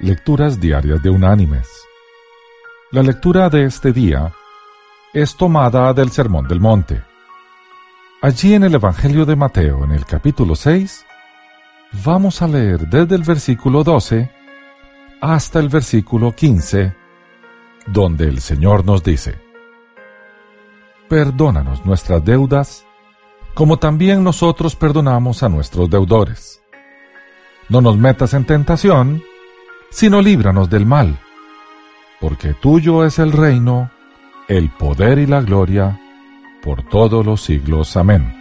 Lecturas Diarias de Unánimes. La lectura de este día es tomada del Sermón del Monte. Allí en el Evangelio de Mateo, en el capítulo 6, vamos a leer desde el versículo 12 hasta el versículo 15, donde el Señor nos dice, Perdónanos nuestras deudas, como también nosotros perdonamos a nuestros deudores. No nos metas en tentación, sino líbranos del mal, porque tuyo es el reino, el poder y la gloria, por todos los siglos. Amén.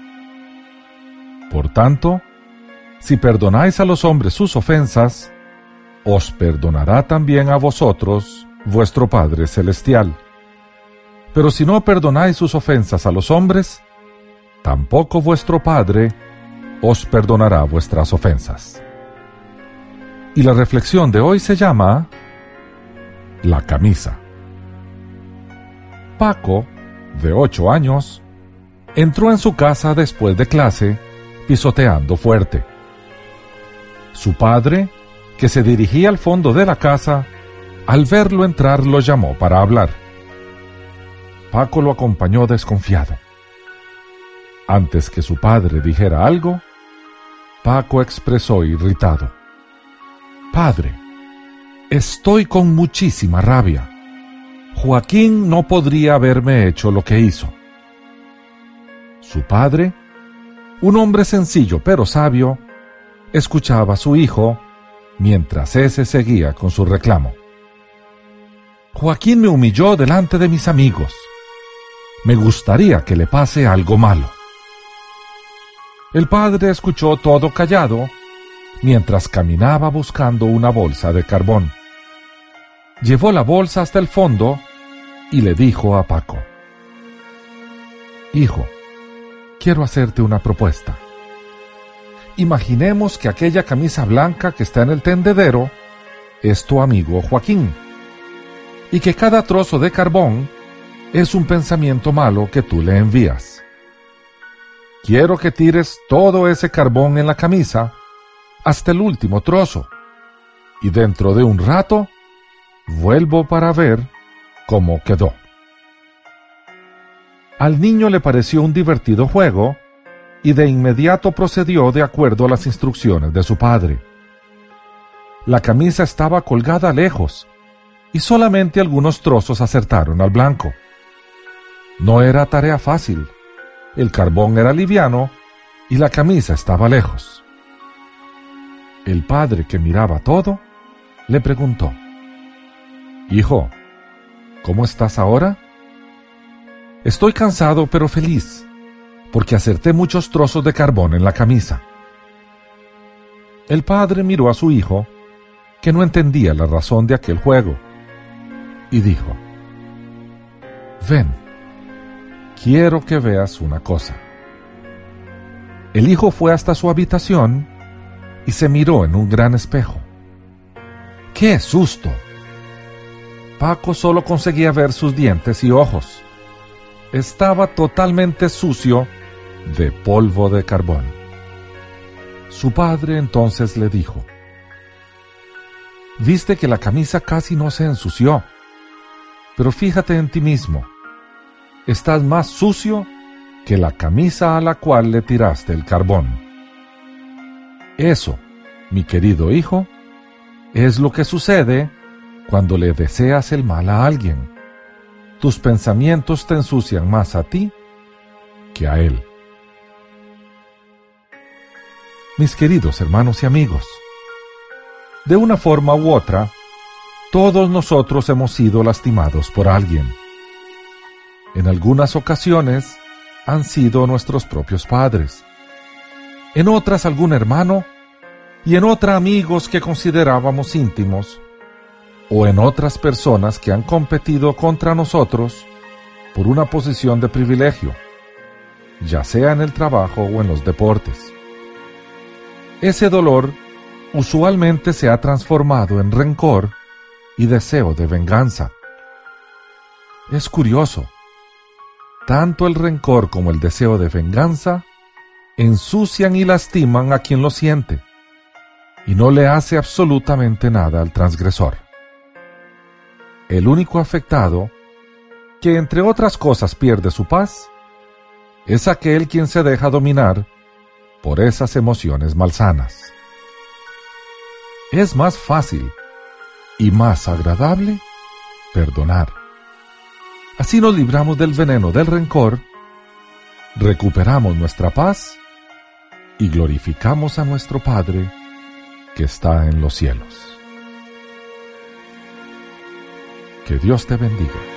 Por tanto, si perdonáis a los hombres sus ofensas, os perdonará también a vosotros vuestro Padre Celestial. Pero si no perdonáis sus ofensas a los hombres, tampoco vuestro Padre os perdonará vuestras ofensas. Y la reflexión de hoy se llama La camisa. Paco, de ocho años, entró en su casa después de clase, pisoteando fuerte. Su padre, que se dirigía al fondo de la casa, al verlo entrar lo llamó para hablar. Paco lo acompañó desconfiado. Antes que su padre dijera algo, Paco expresó irritado. Padre, estoy con muchísima rabia. Joaquín no podría haberme hecho lo que hizo. Su padre, un hombre sencillo pero sabio, escuchaba a su hijo mientras ese seguía con su reclamo. Joaquín me humilló delante de mis amigos. Me gustaría que le pase algo malo. El padre escuchó todo callado mientras caminaba buscando una bolsa de carbón. Llevó la bolsa hasta el fondo y le dijo a Paco, Hijo, quiero hacerte una propuesta. Imaginemos que aquella camisa blanca que está en el tendedero es tu amigo Joaquín, y que cada trozo de carbón es un pensamiento malo que tú le envías. Quiero que tires todo ese carbón en la camisa hasta el último trozo. Y dentro de un rato, vuelvo para ver cómo quedó. Al niño le pareció un divertido juego y de inmediato procedió de acuerdo a las instrucciones de su padre. La camisa estaba colgada lejos y solamente algunos trozos acertaron al blanco. No era tarea fácil. El carbón era liviano y la camisa estaba lejos. El padre que miraba todo le preguntó, Hijo, ¿cómo estás ahora? Estoy cansado pero feliz, porque acerté muchos trozos de carbón en la camisa. El padre miró a su hijo, que no entendía la razón de aquel juego, y dijo, Ven, quiero que veas una cosa. El hijo fue hasta su habitación y se miró en un gran espejo. ¡Qué susto! Paco solo conseguía ver sus dientes y ojos. Estaba totalmente sucio de polvo de carbón. Su padre entonces le dijo, Viste que la camisa casi no se ensució, pero fíjate en ti mismo, estás más sucio que la camisa a la cual le tiraste el carbón. Eso, mi querido hijo, es lo que sucede cuando le deseas el mal a alguien. Tus pensamientos te ensucian más a ti que a él. Mis queridos hermanos y amigos, de una forma u otra, todos nosotros hemos sido lastimados por alguien. En algunas ocasiones han sido nuestros propios padres en otras algún hermano y en otra amigos que considerábamos íntimos, o en otras personas que han competido contra nosotros por una posición de privilegio, ya sea en el trabajo o en los deportes. Ese dolor usualmente se ha transformado en rencor y deseo de venganza. Es curioso, tanto el rencor como el deseo de venganza ensucian y lastiman a quien lo siente. y no le hace absolutamente nada al transgresor. El único afectado, que entre otras cosas pierde su paz, es aquel quien se deja dominar por esas emociones malsanas. Es más fácil y más agradable perdonar. Así nos libramos del veneno del rencor, recuperamos nuestra paz y glorificamos a nuestro Padre que está en los cielos. Que Dios te bendiga.